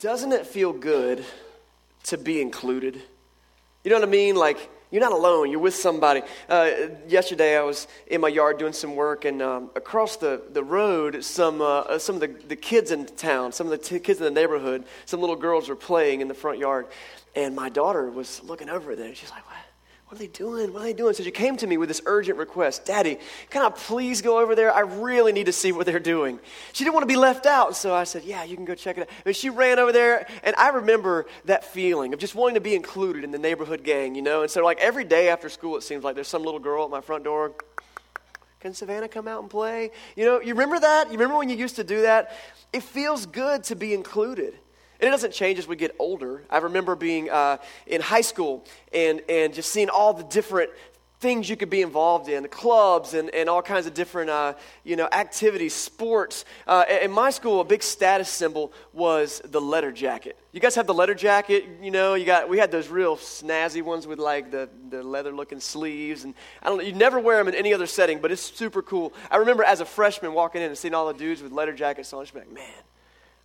Doesn't it feel good to be included? You know what I mean? Like, you're not alone, you're with somebody. Uh, yesterday, I was in my yard doing some work, and um, across the, the road, some, uh, some of the, the kids in town, some of the t- kids in the neighborhood, some little girls were playing in the front yard. And my daughter was looking over there, and she's like, What? What are they doing? What are they doing? So she came to me with this urgent request Daddy, can I please go over there? I really need to see what they're doing. She didn't want to be left out. So I said, Yeah, you can go check it out. And she ran over there. And I remember that feeling of just wanting to be included in the neighborhood gang, you know? And so, like, every day after school, it seems like there's some little girl at my front door. Can Savannah come out and play? You know, you remember that? You remember when you used to do that? It feels good to be included. And it doesn't change as we get older. I remember being uh, in high school and, and just seeing all the different things you could be involved in, clubs and, and all kinds of different uh, you know, activities, sports. Uh, in my school, a big status symbol was the letter jacket. You guys have the letter jacket, you know, you got, we had those real snazzy ones with like the, the leather looking sleeves. And I don't know, you never wear them in any other setting, but it's super cool. I remember as a freshman walking in and seeing all the dudes with letter jackets on, just like, man,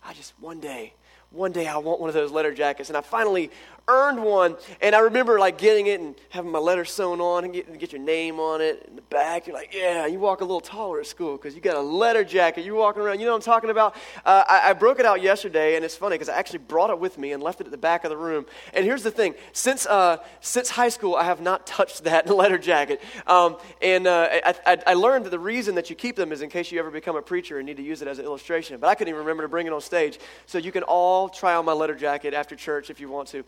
I just, one day, one day I want one of those letter jackets. And I finally earned one. And I remember like getting it and having my letter sewn on and get, get your name on it in the back. You're like, yeah, you walk a little taller at school because you got a letter jacket. You're walking around. You know what I'm talking about? Uh, I, I, broke it out yesterday, and it's funny because I actually brought it with me and left it at the back of the room. And here's the thing: since uh, since high school, I have not touched that letter jacket. Um, and uh, I, I, I learned that the reason that you keep them is in case you ever become a preacher and need to use it as an illustration. But I couldn't even remember to bring it on stage. So you can all try on my letter jacket after church if you want to.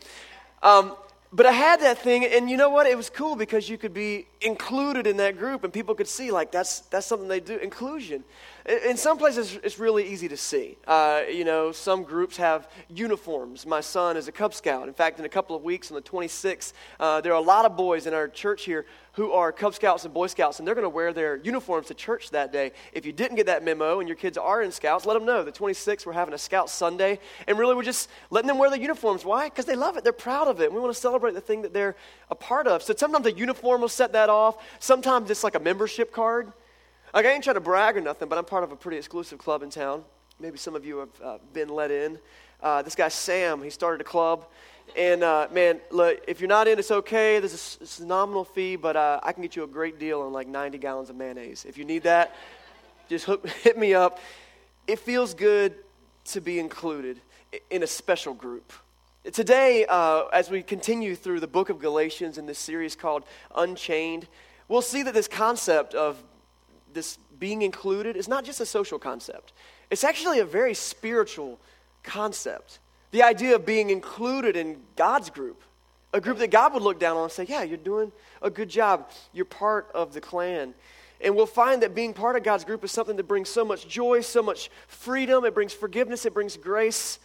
Um, but I had that thing, and you know what? It was cool because you could be included in that group, and people could see like that's that's something they do. Inclusion. In some places, it's really easy to see. Uh, you know, some groups have uniforms. My son is a Cub Scout. In fact, in a couple of weeks, on the 26th, uh, there are a lot of boys in our church here who are Cub Scouts and Boy Scouts, and they're going to wear their uniforms to church that day. If you didn't get that memo and your kids are in Scouts, let them know. The 26th, we're having a Scout Sunday, and really we're just letting them wear their uniforms. Why? Because they love it. They're proud of it. We want to celebrate the thing that they're a part of. So sometimes a uniform will set that off. Sometimes it's like a membership card. Like, I ain't trying to brag or nothing, but I'm part of a pretty exclusive club in town. Maybe some of you have uh, been let in. Uh, this guy, Sam, he started a club. And uh, man, look, if you're not in, it's okay. There's a, a nominal fee, but uh, I can get you a great deal on like 90 gallons of mayonnaise. If you need that, just hook, hit me up. It feels good to be included in a special group. Today, uh, as we continue through the book of Galatians in this series called Unchained, we'll see that this concept of this being included is not just a social concept, it's actually a very spiritual concept. The idea of being included in God's group, a group that God would look down on and say, Yeah, you're doing a good job. You're part of the clan. And we'll find that being part of God's group is something that brings so much joy, so much freedom. It brings forgiveness, it brings grace,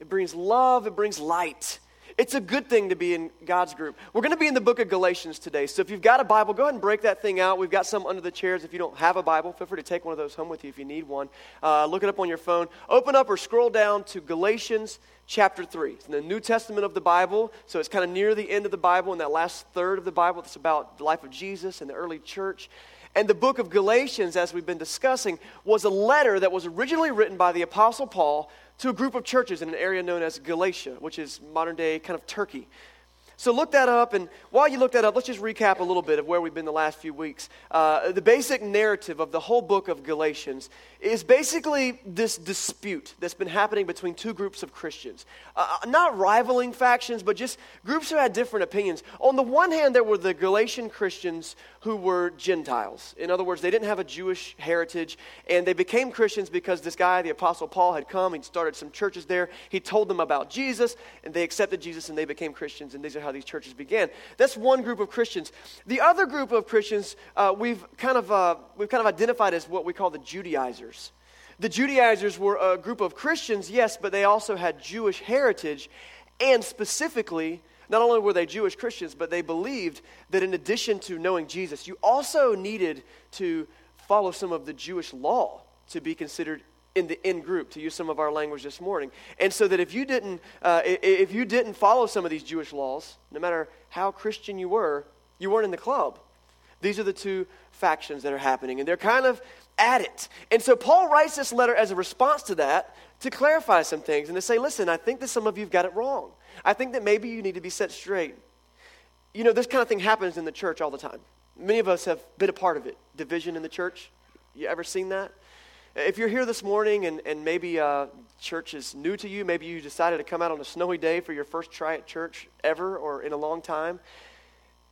it brings love, it brings light. It's a good thing to be in God's group. We're going to be in the book of Galatians today. So if you've got a Bible, go ahead and break that thing out. We've got some under the chairs. If you don't have a Bible, feel free to take one of those home with you if you need one. Uh, look it up on your phone. Open up or scroll down to Galatians chapter 3. It's in the New Testament of the Bible, so it's kind of near the end of the Bible, in that last third of the Bible that's about the life of Jesus and the early church. And the book of Galatians, as we've been discussing, was a letter that was originally written by the Apostle Paul to a group of churches in an area known as Galatia, which is modern day kind of Turkey. So look that up, and while you look that up, let's just recap a little bit of where we've been the last few weeks. Uh, the basic narrative of the whole book of Galatians is basically this dispute that's been happening between two groups of Christians. Uh, not rivaling factions, but just groups who had different opinions. On the one hand, there were the Galatian Christians who were Gentiles. In other words, they didn't have a Jewish heritage, and they became Christians because this guy, the Apostle Paul, had come. He started some churches there. He told them about Jesus, and they accepted Jesus, and they became Christians, and these are how these churches began. That's one group of Christians. The other group of Christians uh, we've, kind of, uh, we've kind of identified as what we call the Judaizers. The Judaizers were a group of Christians, yes, but they also had Jewish heritage, and specifically, not only were they Jewish Christians, but they believed that in addition to knowing Jesus, you also needed to follow some of the Jewish law to be considered in the in group to use some of our language this morning and so that if you didn't uh, if you didn't follow some of these jewish laws no matter how christian you were you weren't in the club these are the two factions that are happening and they're kind of at it and so paul writes this letter as a response to that to clarify some things and to say, listen, I think that some of you've got it wrong. I think that maybe you need to be set straight. You know, this kind of thing happens in the church all the time. Many of us have been a part of it. Division in the church. You ever seen that? If you're here this morning and, and maybe uh, church is new to you, maybe you decided to come out on a snowy day for your first try at church ever or in a long time,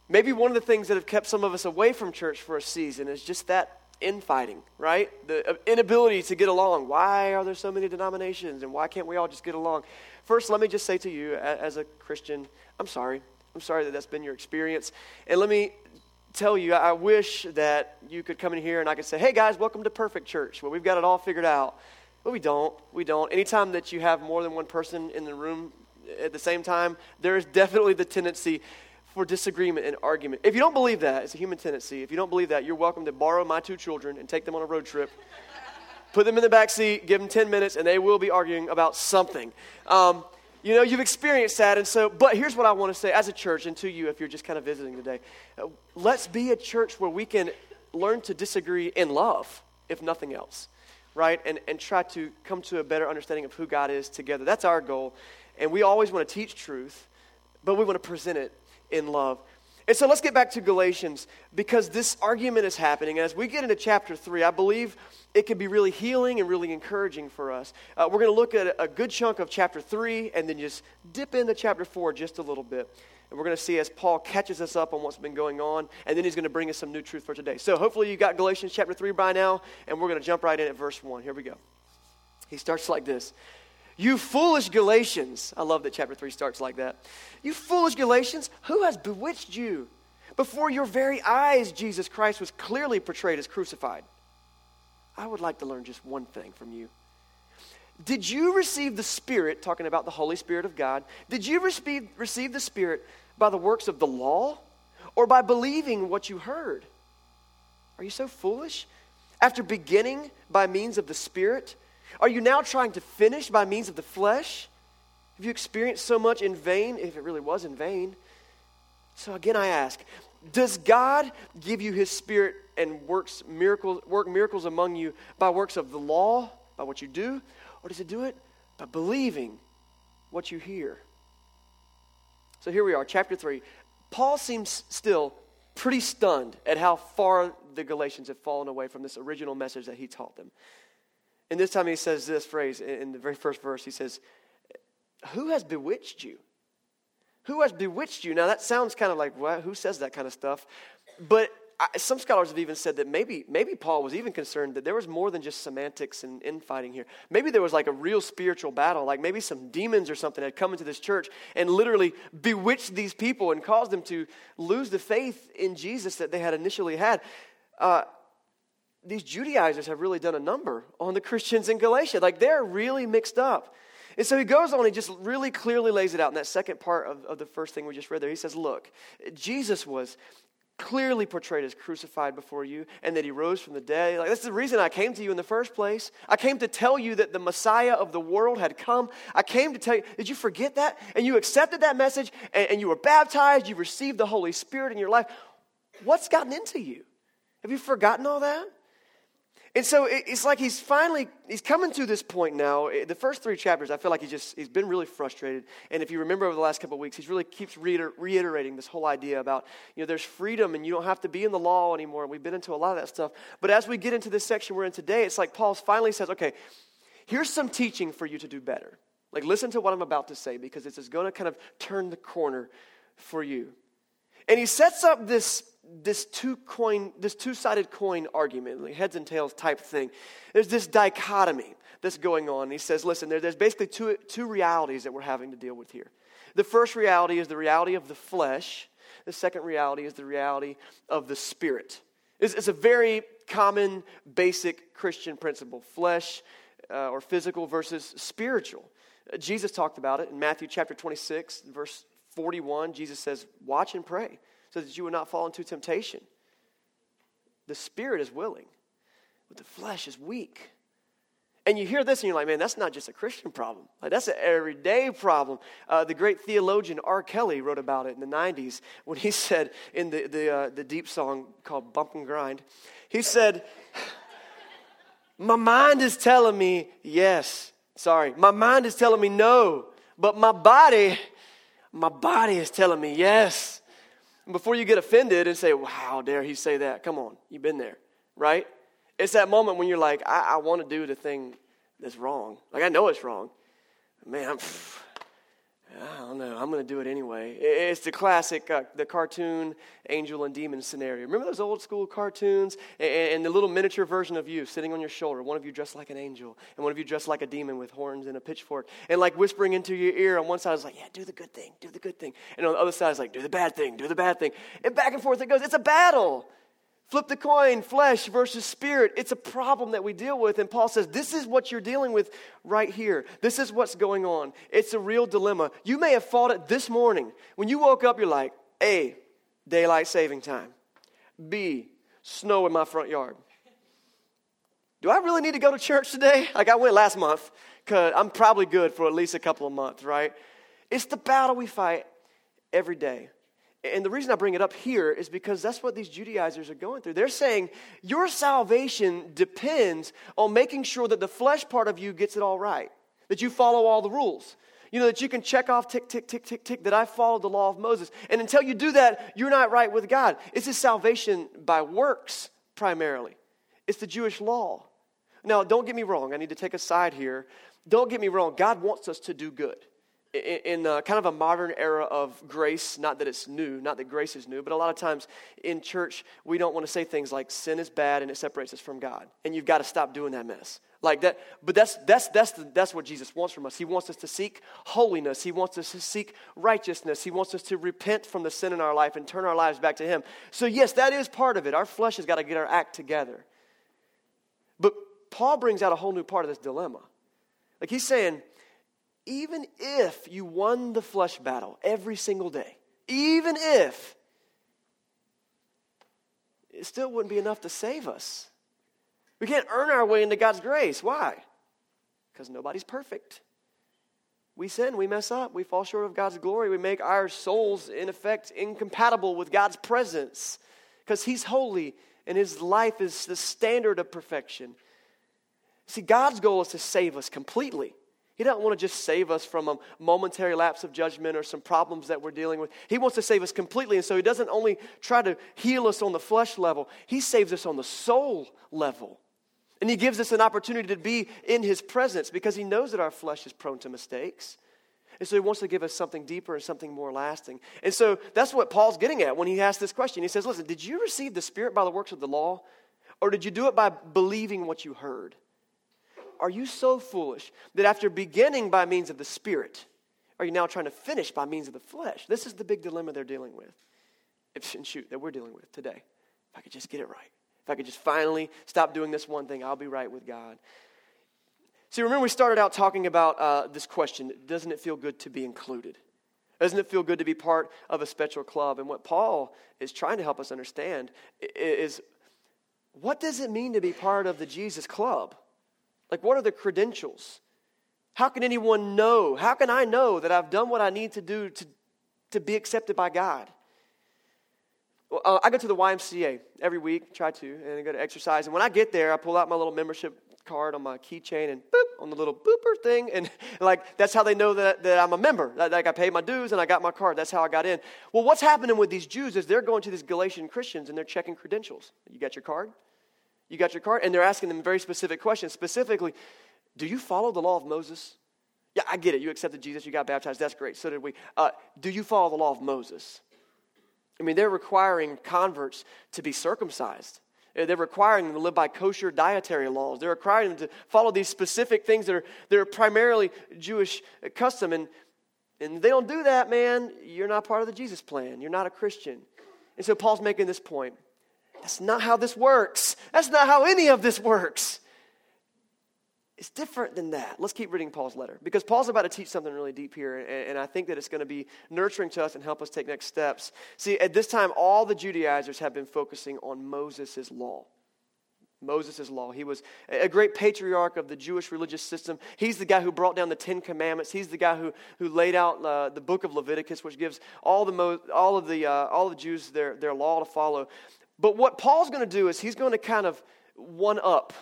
maybe one of the things that have kept some of us away from church for a season is just that infighting, right? The uh, inability to get along. Why are there so many denominations and why can't we all just get along? First, let me just say to you, as a Christian, I'm sorry. I'm sorry that that's been your experience. And let me tell you, I wish that you could come in here and I could say, hey guys, welcome to Perfect Church. Well, we've got it all figured out. But we don't. We don't. Anytime that you have more than one person in the room at the same time, there is definitely the tendency for disagreement and argument. If you don't believe that, it's a human tendency. If you don't believe that, you're welcome to borrow my two children and take them on a road trip. Put them in the back seat, give them 10 minutes, and they will be arguing about something. Um, you know, you've experienced that. And so, but here's what I want to say as a church, and to you if you're just kind of visiting today. Uh, let's be a church where we can learn to disagree in love, if nothing else, right? And, and try to come to a better understanding of who God is together. That's our goal. And we always want to teach truth, but we want to present it in love. And so let's get back to Galatians because this argument is happening. As we get into chapter 3, I believe it can be really healing and really encouraging for us. Uh, we're going to look at a good chunk of chapter 3 and then just dip into chapter 4 just a little bit. And we're going to see as Paul catches us up on what's been going on, and then he's going to bring us some new truth for today. So hopefully you got Galatians chapter 3 by now, and we're going to jump right in at verse 1. Here we go. He starts like this You foolish Galatians. I love that chapter 3 starts like that. You foolish Galatians, who has bewitched you? Before your very eyes, Jesus Christ was clearly portrayed as crucified. I would like to learn just one thing from you. Did you receive the Spirit, talking about the Holy Spirit of God, did you receive, receive the Spirit by the works of the law or by believing what you heard? Are you so foolish? After beginning by means of the Spirit, are you now trying to finish by means of the flesh? Have you experienced so much in vain, if it really was in vain? So again, I ask Does God give you his spirit and works miracles, work miracles among you by works of the law, by what you do? Or does he do it by believing what you hear? So here we are, chapter 3. Paul seems still pretty stunned at how far the Galatians have fallen away from this original message that he taught them. And this time he says this phrase in the very first verse. He says, Who has bewitched you? Who has bewitched you? Now, that sounds kind of like, what? Who says that kind of stuff? But I, some scholars have even said that maybe, maybe Paul was even concerned that there was more than just semantics and infighting here. Maybe there was like a real spiritual battle, like maybe some demons or something had come into this church and literally bewitched these people and caused them to lose the faith in Jesus that they had initially had. Uh, these Judaizers have really done a number on the Christians in Galatia. Like they're really mixed up. And so he goes on, he just really clearly lays it out in that second part of, of the first thing we just read there. He says, Look, Jesus was clearly portrayed as crucified before you and that he rose from the dead. Like, that's the reason I came to you in the first place. I came to tell you that the Messiah of the world had come. I came to tell you, did you forget that? And you accepted that message and, and you were baptized, you received the Holy Spirit in your life. What's gotten into you? Have you forgotten all that? And so it's like he's finally he's coming to this point now. The first three chapters, I feel like he just he's been really frustrated. And if you remember over the last couple of weeks, he's really keeps reiterating this whole idea about you know there's freedom and you don't have to be in the law anymore. And we've been into a lot of that stuff. But as we get into this section we're in today, it's like Paul finally says, okay, here's some teaching for you to do better. Like listen to what I'm about to say because this is going to kind of turn the corner for you. And he sets up this this two coin, this two-sided coin argument, like heads and tails type thing. There's this dichotomy that's going on. He says, listen, there, there's basically two, two realities that we're having to deal with here. The first reality is the reality of the flesh. The second reality is the reality of the spirit. It's, it's a very common, basic Christian principle: flesh uh, or physical versus spiritual. Uh, Jesus talked about it in Matthew chapter 26, verse 41. Jesus says, "Watch and pray." So that you will not fall into temptation. The spirit is willing, but the flesh is weak. And you hear this and you're like, man, that's not just a Christian problem. Like, that's an everyday problem. Uh, the great theologian R. Kelly wrote about it in the 90s when he said in the, the, uh, the deep song called Bump and Grind, he said, My mind is telling me yes, Sorry, my mind is telling me no, but my body, my body is telling me yes. Before you get offended and say, well, how dare he say that? Come on, you've been there, right? It's that moment when you're like, I, I want to do the thing that's wrong. Like, I know it's wrong. Man, I'm. I don't know. I'm going to do it anyway. It's the classic, uh, the cartoon angel and demon scenario. Remember those old school cartoons and, and, the little miniature version of you sitting on your shoulder? One of you dressed like an angel, and one of you dressed like a demon with horns and a pitchfork, and like whispering into your ear. On one side is like, "Yeah, do the good thing, do the good thing," and on the other side is like, "Do the bad thing, do the bad thing," and back and forth it goes. It's a battle. Flip the coin, flesh versus spirit. It's a problem that we deal with. And Paul says, This is what you're dealing with right here. This is what's going on. It's a real dilemma. You may have fought it this morning. When you woke up, you're like, A, daylight saving time. B, snow in my front yard. Do I really need to go to church today? Like I went last month, because I'm probably good for at least a couple of months, right? It's the battle we fight every day. And the reason I bring it up here is because that's what these Judaizers are going through. They're saying your salvation depends on making sure that the flesh part of you gets it all right, that you follow all the rules. You know, that you can check off tick, tick, tick, tick, tick, that I followed the law of Moses. And until you do that, you're not right with God. It's this salvation by works primarily, it's the Jewish law. Now, don't get me wrong. I need to take a side here. Don't get me wrong. God wants us to do good in uh, kind of a modern era of grace, not that it's new, not that grace is new, but a lot of times in church, we don't want to say things like sin is bad and it separates us from God. And you've got to stop doing that mess. Like that, but that's, that's, that's, the, that's what Jesus wants from us. He wants us to seek holiness. He wants us to seek righteousness. He wants us to repent from the sin in our life and turn our lives back to Him. So, yes, that is part of it. Our flesh has got to get our act together. But Paul brings out a whole new part of this dilemma. Like he's saying, even if you won the flesh battle every single day, even if, it still wouldn't be enough to save us. We can't earn our way into God's grace. Why? Because nobody's perfect. We sin, we mess up, we fall short of God's glory, we make our souls, in effect, incompatible with God's presence because He's holy and His life is the standard of perfection. See, God's goal is to save us completely. He doesn't want to just save us from a momentary lapse of judgment or some problems that we're dealing with. He wants to save us completely. And so He doesn't only try to heal us on the flesh level, He saves us on the soul level. And He gives us an opportunity to be in His presence because He knows that our flesh is prone to mistakes. And so He wants to give us something deeper and something more lasting. And so that's what Paul's getting at when he asks this question. He says, Listen, did you receive the Spirit by the works of the law? Or did you do it by believing what you heard? Are you so foolish that after beginning by means of the Spirit, are you now trying to finish by means of the flesh? This is the big dilemma they're dealing with. And shoot, that we're dealing with today. If I could just get it right. If I could just finally stop doing this one thing, I'll be right with God. See, remember we started out talking about uh, this question doesn't it feel good to be included? Doesn't it feel good to be part of a special club? And what Paul is trying to help us understand is what does it mean to be part of the Jesus club? Like, what are the credentials? How can anyone know? How can I know that I've done what I need to do to, to be accepted by God? Well, uh, I go to the YMCA every week, try to, and I go to exercise. And when I get there, I pull out my little membership card on my keychain and boop on the little booper thing. And, like, that's how they know that, that I'm a member. Like, I paid my dues and I got my card. That's how I got in. Well, what's happening with these Jews is they're going to these Galatian Christians and they're checking credentials. You got your card? You got your card? And they're asking them very specific questions. Specifically, do you follow the law of Moses? Yeah, I get it. You accepted Jesus, you got baptized. That's great. So did we. Uh, do you follow the law of Moses? I mean, they're requiring converts to be circumcised. Uh, they're requiring them to live by kosher dietary laws. They're requiring them to follow these specific things that are, that are primarily Jewish custom. And, and they don't do that, man. You're not part of the Jesus plan. You're not a Christian. And so Paul's making this point. That's not how this works. That's not how any of this works. It's different than that. Let's keep reading Paul's letter because Paul's about to teach something really deep here, and, I think that it's going to be nurturing to us and help us take next steps. See, at this time, all the Judaizers have been focusing on Moses' law. Moses' law. He was a great patriarch of the Jewish religious system. He's the guy who brought down the Ten Commandments. He's the guy who, who laid out uh, the book of Leviticus, which gives all, the, all, of the, uh, all the Jews their, their law to follow. But what Paul's going to do is he's going to kind of one up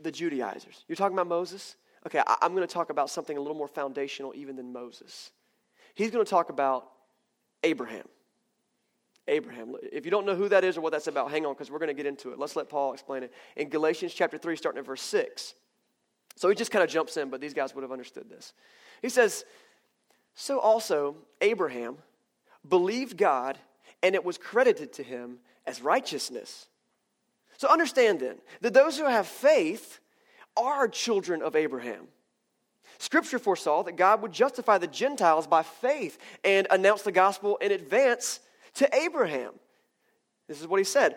the Judaizers. You're talking about Moses? okay, I, I'm going to talk about something a little more foundational even than Moses. He's going to talk about Abraham. Abraham. If you don't know who that is or what that's about, hang on because we're going to get into it. Let's let Paul explain it. In Galatians chapter 3, starting at verse 6. So he just kind of jumps in, but these guys would have understood this. He says, So also Abraham believed God, and it was credited to him as righteousness. So understand then that those who have faith are children of Abraham. Scripture foresaw that God would justify the Gentiles by faith and announce the gospel in advance to Abraham. This is what he said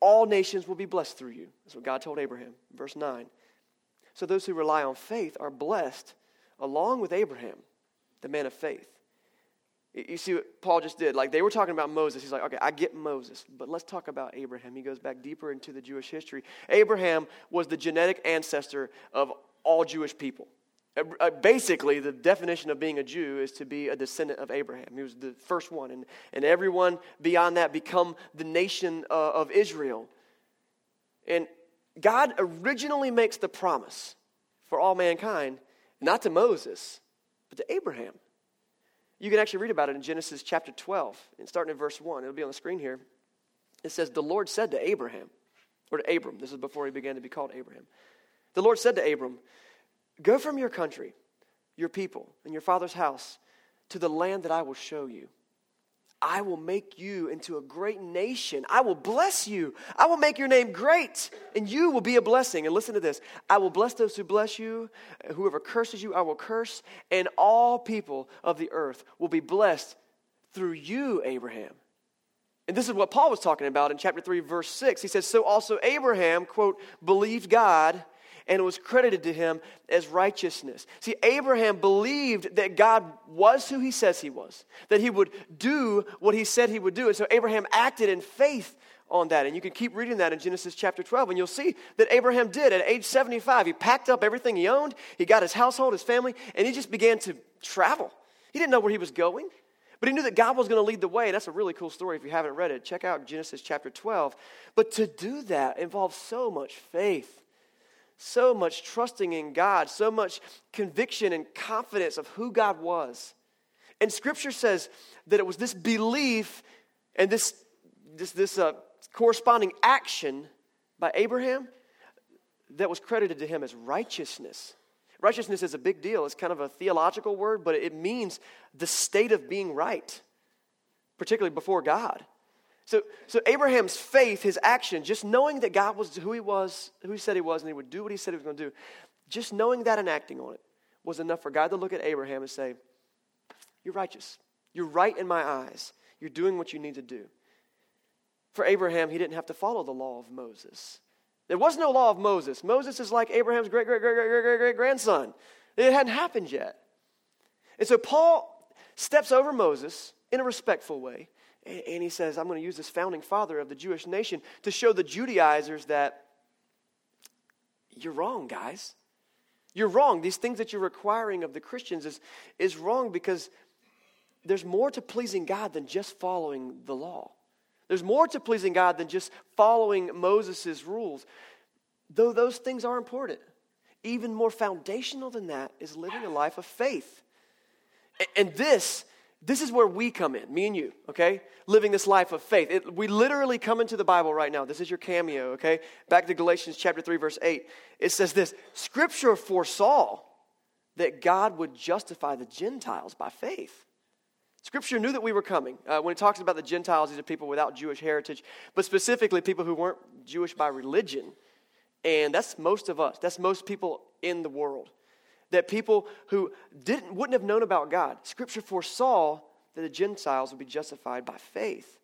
All nations will be blessed through you. That's what God told Abraham. Verse 9. So those who rely on faith are blessed along with Abraham, the man of faith. You see what Paul just did? Like they were talking about Moses. He's like, okay, I get Moses, but let's talk about Abraham. He goes back deeper into the Jewish history. Abraham was the genetic ancestor of all Jewish people. Uh, uh, basically, the definition of being a Jew is to be a descendant of Abraham. He was the first one, and, and everyone beyond that become the nation uh, of Israel. And God originally makes the promise for all mankind, not to Moses, but to Abraham. You can actually read about it in Genesis chapter 12, and starting in verse 1. It'll be on the screen here. It says, The Lord said to Abraham, or to Abram, this is before he began to be called Abraham. The Lord said to Abram, Go from your country, your people, and your father's house to the land that I will show you. I will make you into a great nation. I will bless you. I will make your name great, and you will be a blessing. And listen to this I will bless those who bless you. Whoever curses you, I will curse. And all people of the earth will be blessed through you, Abraham. And this is what Paul was talking about in chapter 3, verse 6. He says, So also Abraham, quote, believed God and it was credited to him as righteousness. See, Abraham believed that God was who he says he was, that he would do what he said he would do. And so Abraham acted in faith on that. And you can keep reading that in Genesis chapter 12, and you'll see that Abraham did at age 75. He packed up everything he owned, he got his household, his family, and he just began to travel. He didn't know where he was going. But he knew that God was going to lead the way. And that's a really cool story if you haven't read it. Check out Genesis chapter 12. But to do that involves so much faith so much trusting in God, so much conviction and confidence of who God was. And scripture says that it was this belief and this, this, this uh, corresponding action by Abraham that was credited to him as righteousness. Righteousness is a big deal. It's kind of a theological word, but it means the state of being right, particularly before God. So, so Abraham's faith, his action, just knowing that God was who he was, who he said he was, and he would do what he said he was going to do, just knowing that and acting on it was enough for God to look at Abraham and say, You're righteous. You're right in my eyes. You're doing what you need to do. For Abraham, he didn't have to follow the law of Moses. There was no law of Moses. Moses is like Abraham's great, great, great, great, great, great, great grandson. It hadn't happened yet. And so Paul steps over Moses in a respectful way and he says, I'm going to use this founding father of the Jewish nation to show the Judaizers that you're wrong, guys. You're wrong. These things that you're requiring of the Christians is, is wrong because there's more to pleasing God than just following the law. There's more to pleasing God than just following Moses' rules. Though those things are important, even more foundational than that is living a life of faith. And this this is where we come in, me and you, okay? Living this life of faith. It, we literally come into the Bible right now. This is your cameo, okay? Back to Galatians chapter 3, verse 8. It says this Scripture foresaw that God would justify the Gentiles by faith. Scripture knew that we were coming. Uh, when it talks about the Gentiles, these are people without Jewish heritage, but specifically people who weren't Jewish by religion. And that's most of us, that's most people in the world that people who didn't, wouldn't have known about God, Scripture foresaw that the Gentiles would be justified by faith.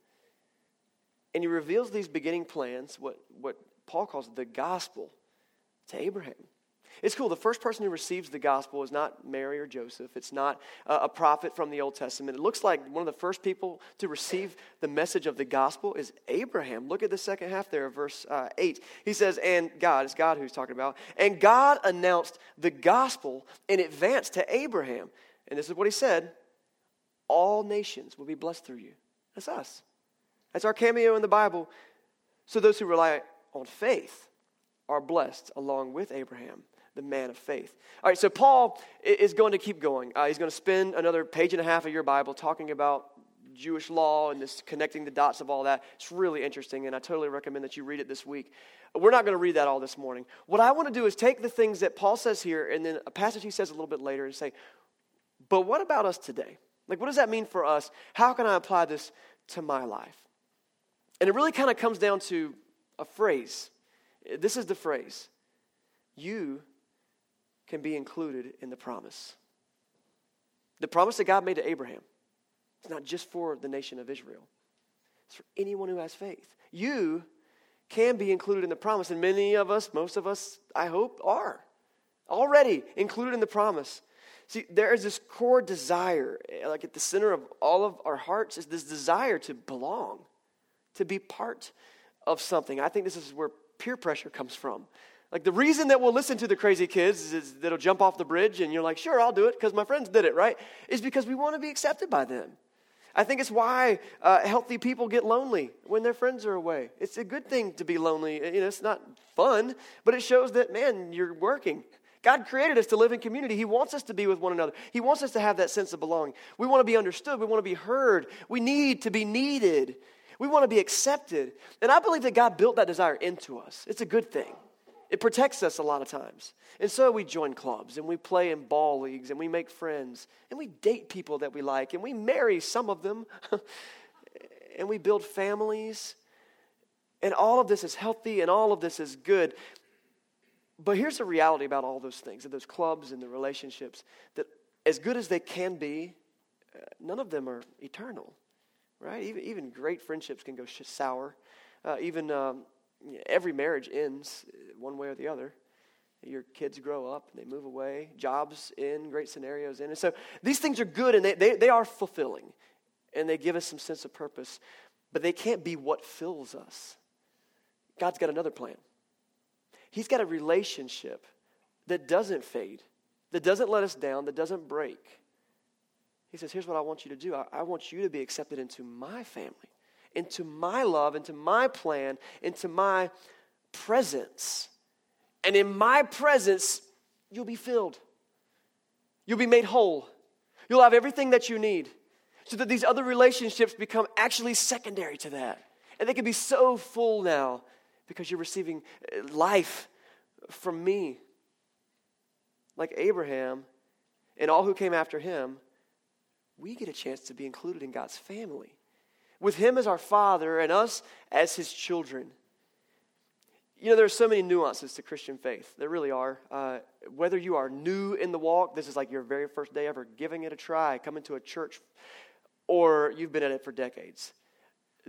And he reveals these beginning plans, what, what Paul calls the gospel, to Abraham. It's cool. The first person who receives the gospel is not Mary or Joseph. It's not a prophet from the Old Testament. It looks like one of the first people to receive the message of the gospel is Abraham. Look at the second half there of verse uh, 8. He says, And God, it's God who's talking about, and God announced the gospel in advance to Abraham. And this is what he said All nations will be blessed through you. That's us. That's our cameo in the Bible. So those who rely on faith are blessed along with Abraham the man of faith. All right, so Paul is going to keep going. Uh, he's going to spend another page and a half of your Bible talking about Jewish law and this connecting the dots of all that. It's really interesting, and I totally recommend that you read it this week. We're not going to read that all this morning. What I want to do is take the things that Paul says here and then a passage he says a little bit later and say, but what about us today? Like, what does that mean for us? How can I apply this to my life? And it really kind of comes down to a phrase. This is the phrase You can be included in the promise. The promise that God made to Abraham. It's not just for the nation of Israel, it's for anyone who has faith. You can be included in the promise, and many of us, most of us, I hope, are already included in the promise. See, there is this core desire, eh, like at the center of all of our hearts, is this desire to belong, to be part of something. I think this is where peer pressure comes from. Like the reason that we'll listen to the crazy kids is that'll jump off the bridge and you're like, sure, I'll do it because my friends did it, right? Is because we want to be accepted by them. I think it's why uh, healthy people get lonely when their friends are away. It's a good thing to be lonely. You know, it's not fun, but it shows that, man, you're working. God created us to live in community. He wants us to be with one another. He wants us to have that sense of belonging. We want to be understood. We want to be heard. We need to be needed. We want to be accepted. And I believe that God built that desire into us. It's a good thing. It protects us a lot of times. And so we join clubs and we play in ball leagues and we make friends and we date people that we like and we marry some of them and we build families. And all of this is healthy and all of this is good. But here's the reality about all those things, those clubs and the relationships, that as good as they can be, uh, none of them are eternal, right? Even, even great friendships can go sour. Uh, even um, every marriage ends uh, one way or the other. Your kids grow up, they move away, jobs in, great scenarios in. And so these things are good and they, they, they are fulfilling and they give us some sense of purpose, but they can't be what fills us. God's got another plan. He's got a relationship that doesn't fade, that doesn't let us down, that doesn't break. He says, Here's what I want you to do I, I want you to be accepted into my family into my love, into my plan, into my presence. And in my presence, you'll be filled. You'll be made whole. You'll have everything that you need. So that these other relationships become actually secondary to that. And they can be so full now because you're receiving uh, life from me. Like Abraham and all who came after him, we get a chance to be included in God's family with Him as our Father and us as His children. You know, there are so many nuances to Christian faith. There really are. Uh, whether you are new in the walk, this is like your very first day ever giving it a try, coming to a church, or you've been at it for decades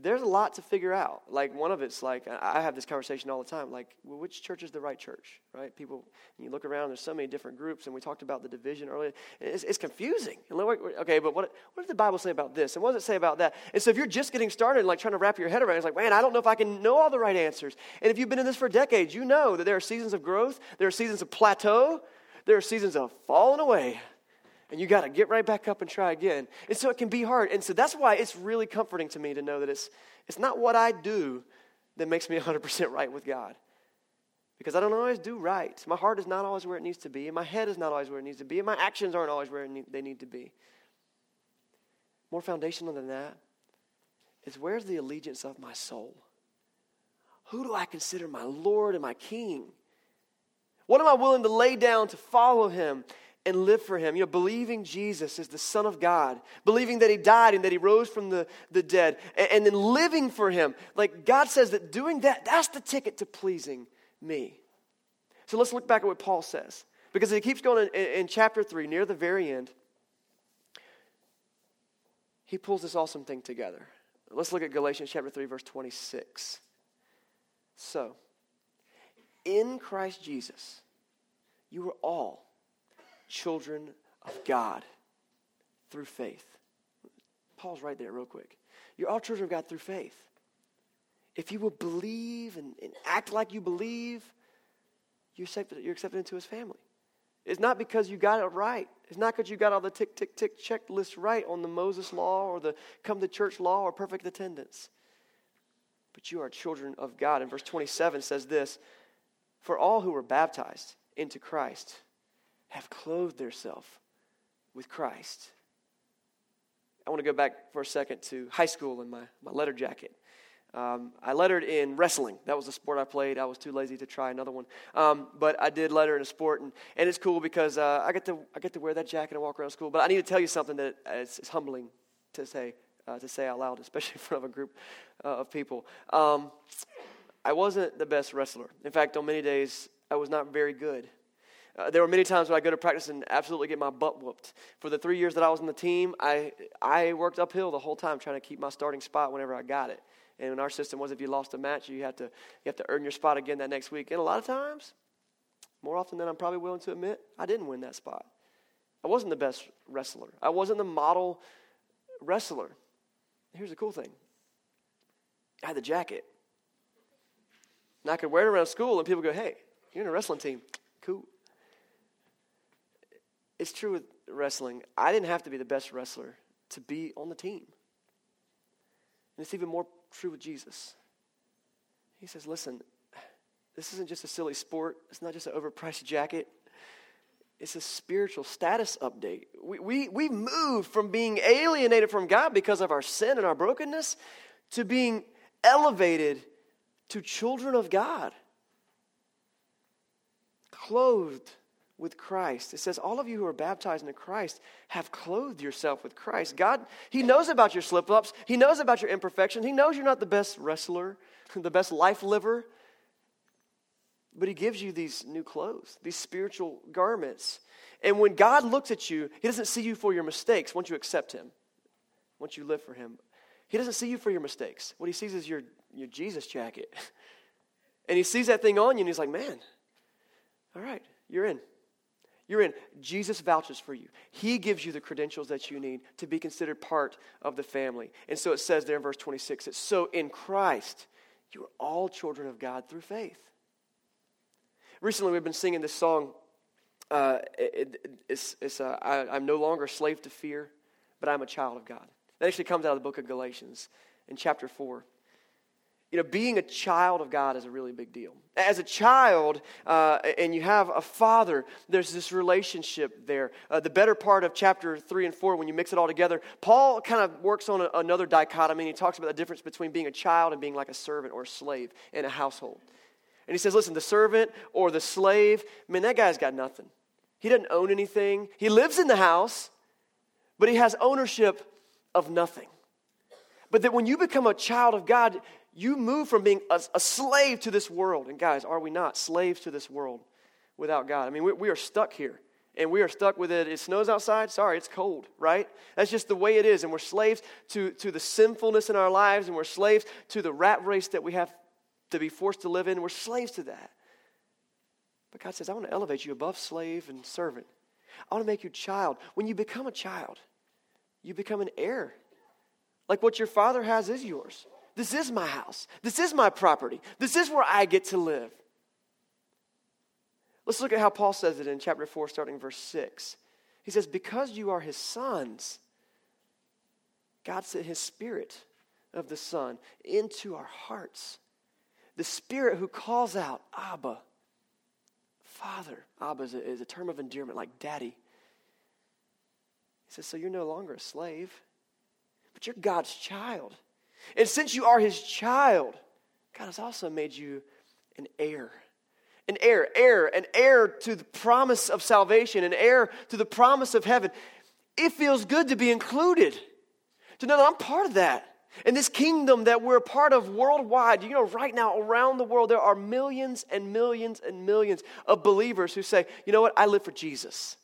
there's a lot to figure out. Like one of it's like I have this conversation all the time. Like, well, which church is the right church? Right? People, you look around. There's so many different groups, and we talked about the division earlier. It's, it's confusing. Okay, but what what did the Bible say about this? And what does it say about that? And so if you're just getting started, like trying to wrap your head around, it's like, man, I don't know if I can know all the right answers. And if you've been in this for decades, you know that there are seasons of growth, there are seasons of plateau, there are seasons of falling away and you got to get right back up and try again. And so it can be hard. And so that's why it's really comforting to me to know that it's, it's not what I do that makes me 100% right with God. Because I don't always do right. My heart is not always where it needs to be, and my head is not always where it needs to be, and my actions aren't always where they need to be. More foundational than that is where's the allegiance of my soul? Who do I consider my Lord and my King? What am I willing to lay down to follow him? And live for him. You know, believing Jesus is the Son of God, believing that he died and that he rose from the, the dead, and, and then living for him. Like God says that doing that, that's the ticket to pleasing me. So let's look back at what Paul says. Because he keeps going in, in, in chapter 3, near the very end, he pulls this awesome thing together. Let's look at Galatians chapter 3, verse 26. So, in Christ Jesus, you are all children of God through faith. Pause right there, real quick. You're all children of God through faith. If you will believe and, and act like you believe, you're accepted, you're accepted into his family. It's not because you got it right. It's not because you got all the tick, tick, tick checklist right on the Moses law or the come to church law or perfect attendance. But you are children of God. And verse 27 says this For all who were baptized into Christ have clothed themselves with Christ. I want to go back for a second to high school and my, my letter jacket. Um, I lettered in wrestling. That was the sport I played. I was too lazy to try another one. Um, but I did letter in a sport, and, and it's cool because uh, I, get to, I get to wear that jacket and walk around school. But I need to tell you something that is, is humbling to say, uh, to say out loud, especially in front of a group uh, of people. Um, I wasn't the best wrestler. In fact, on many days, I was not very good. Uh, there were many times when I go to practice and absolutely get my butt whooped. For the three years that I was on the team, I, I worked uphill the whole time trying to keep my starting spot whenever I got it. And our system was if you lost a match, you have to you have to earn your spot again that next week. And a lot of times, more often than I'm probably willing to admit, I didn't win that spot. I wasn't the best wrestler. I wasn't the model wrestler. Here's the cool thing. I had the jacket. And I could wear it around school and people go, hey, you're in a wrestling team. Cool. It's true with wrestling. I didn't have to be the best wrestler to be on the team. And it's even more true with Jesus. He says, listen, this isn't just a silly sport, it's not just an overpriced jacket. It's a spiritual status update. We, we, we moved from being alienated from God because of our sin and our brokenness to being elevated to children of God, clothed with Christ. It says, All of you who are baptized into Christ have clothed yourself with Christ. God, He knows about your slip ups, He knows about your imperfections, He knows you're not the best wrestler, the best life liver. But He gives you these new clothes, these spiritual garments. And when God looks at you, He doesn't see you for your mistakes once you accept Him, once you live for Him. He doesn't see you for your mistakes. What He sees is your, your Jesus jacket. And He sees that thing on you, and He's like, man, all right, you're in. You're in. Jesus vouches for you. He gives you the credentials that you need to be considered part of the family. And so it says there in verse 26 it's so in Christ, you are all children of God through faith. Recently, we've been singing this song. Uh, it, it, it's, it's uh, I, I'm no longer a slave to fear, but I'm a child of God. That actually comes out of the book of Galatians in chapter 4 you know, being a child of God is a really big deal. As a child, uh, and you have a father, there's this relationship there. Uh, the better part of chapter 3 and 4, when you mix it all together, Paul kind of works on a, another dichotomy, and he talks about the difference between being a child and being like a servant or a slave in a household. And he says, listen, the servant or the slave, man, that guy's got nothing. He doesn't own anything. He lives in the house, but he has ownership of nothing. But that when you become a child of God, you move from being a, a, slave to this world. And guys, are we not slaves to this world without God? I mean, we, we are stuck here. And we are stuck with it. It snows outside. Sorry, it's cold, right? That's just the way it is. And we're slaves to, to the sinfulness in our lives, and we're slaves to the rat race that we have to be forced to live in. We're slaves to that. But God says, I want to elevate you above slave and servant. I want to make you child. When you become a child, you become an heir. Like what your father has is yours. This is my house. This is my property. This is where I get to live. Let's look at how Paul says it in chapter 4, starting verse 6. He says, Because you are his sons, God sent his spirit of the Son into our hearts. The spirit who calls out, Abba, Father. Abba is a, is a term of endearment, like daddy. He says, So you're no longer a slave, but you're God's child. And since you are his child, God has also made you an heir. An heir, heir, an heir to the promise of salvation, an heir to the promise of heaven. It feels good to be included, to know that I'm part of that. And this kingdom that we're a part of worldwide, you know, right now around the world, there are millions and millions and millions of believers who say, you know what, I live for Jesus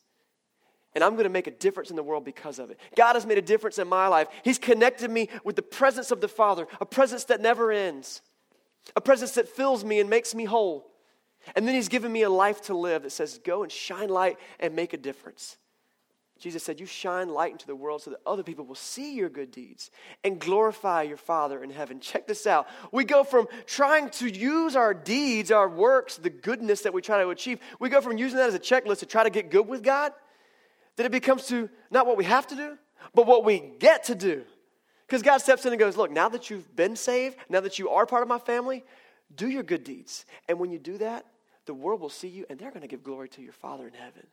and I'm going to make a difference in the world because of it. God has made a difference in my life. He's connected me with the presence of the Father, a presence that never ends, a presence that fills me and makes me whole. And then He's given me a life to live that says, go and shine light and make a difference. Jesus said, You shine light into the world so that other people will see your good deeds and glorify your Father in heaven. Check this out. We go from trying to use our deeds, our works, the goodness that we try to achieve, we go from using that as a checklist to try to get good with God that it becomes to not what we have to do, but what we get to do. Because God steps in and goes, Look, now that you've been saved, now that you are part of my family, do your good deeds. And when you do that, the world will see you and they're going to give glory to your Father in heaven.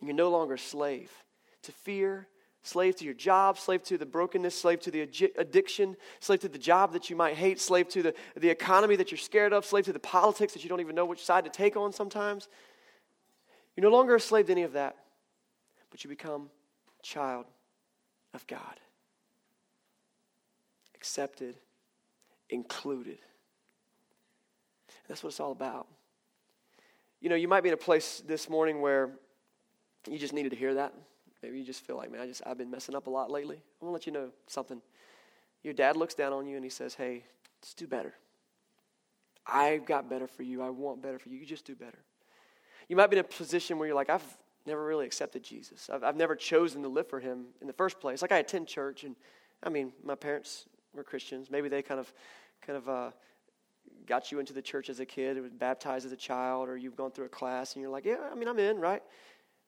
You're no longer a slave to fear, slave to your job, slave to the brokenness, slave to the addiction, slave to the job that you might hate, slave to the, the economy that you're scared of, slave to the politics that you don't even know which side to take on sometimes. You're no longer a slave to any of that, but you become child of God. Accepted, included. That's what it's all about. You know, you might be in a place this morning where you just needed to hear that. Maybe you just feel like, man, I just I've been messing up a lot lately. I want to let you know something. Your dad looks down on you and he says, "Hey, just do better. I've got better for you. I want better for you. You just do better." You might be in a position where you're like, "I've never really accepted Jesus. I've, I've never chosen to live for Him in the first place. Like I attend church, and I mean, my parents were Christians. Maybe they kind of, kind of." Uh, got you into the church as a kid, was baptized as a child, or you've gone through a class and you're like, yeah, I mean, I'm in, right?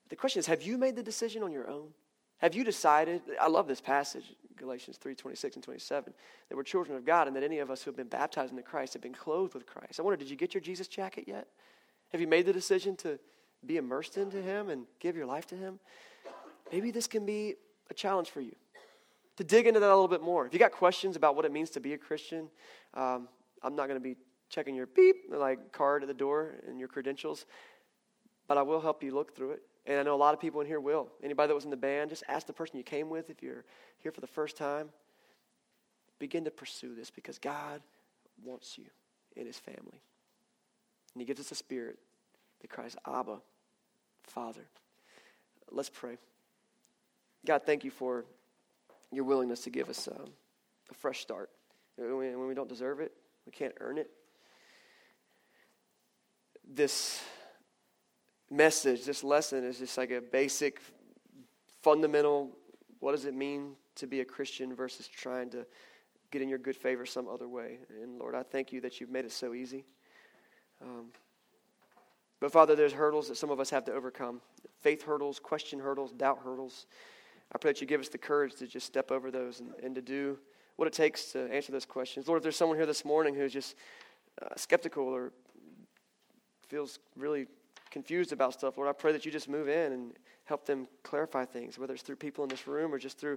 The question is, have you made the decision on your own? Have you decided? I love this passage, Galatians 3 26 and 27, that we're children of God and that any of us who have been baptized into Christ have been clothed with Christ. I wonder, did you get your Jesus jacket yet? Have you made the decision to be immersed into Him and give your life to Him? Maybe this can be a challenge for you to dig into that a little bit more. If you got questions about what it means to be a Christian, um, I'm not going to be checking your beep like card at the door and your credentials, but I will help you look through it. And I know a lot of people in here will. Anybody that was in the band, just ask the person you came with if you're here for the first time. Begin to pursue this because God wants you in his family. And he gives us a spirit that cries, Abba, Father. Let's pray. God, thank you for your willingness to give us um, a fresh start. When we, when we don't deserve it, we can't earn it. This message, this lesson is just like a basic, fundamental what does it mean to be a Christian versus trying to get in your good favor some other way. And Lord, I thank you that you've made it so easy. Um, but Father, there's hurdles that some of us have to overcome faith hurdles, question hurdles, doubt hurdles. I pray that you give us the courage to just step over those and, and to do what it takes to answer those questions. Lord, if there's someone here this morning who's just uh, skeptical or feels really confused about stuff, Lord, I pray that you just move in and help them clarify things, whether it's through people in this room or just through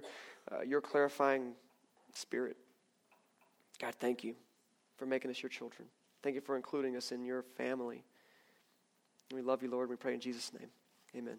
uh, your clarifying spirit. God, thank you for making us your children. Thank you for including us in your family. We love you, Lord. We pray in Jesus' name. Amen.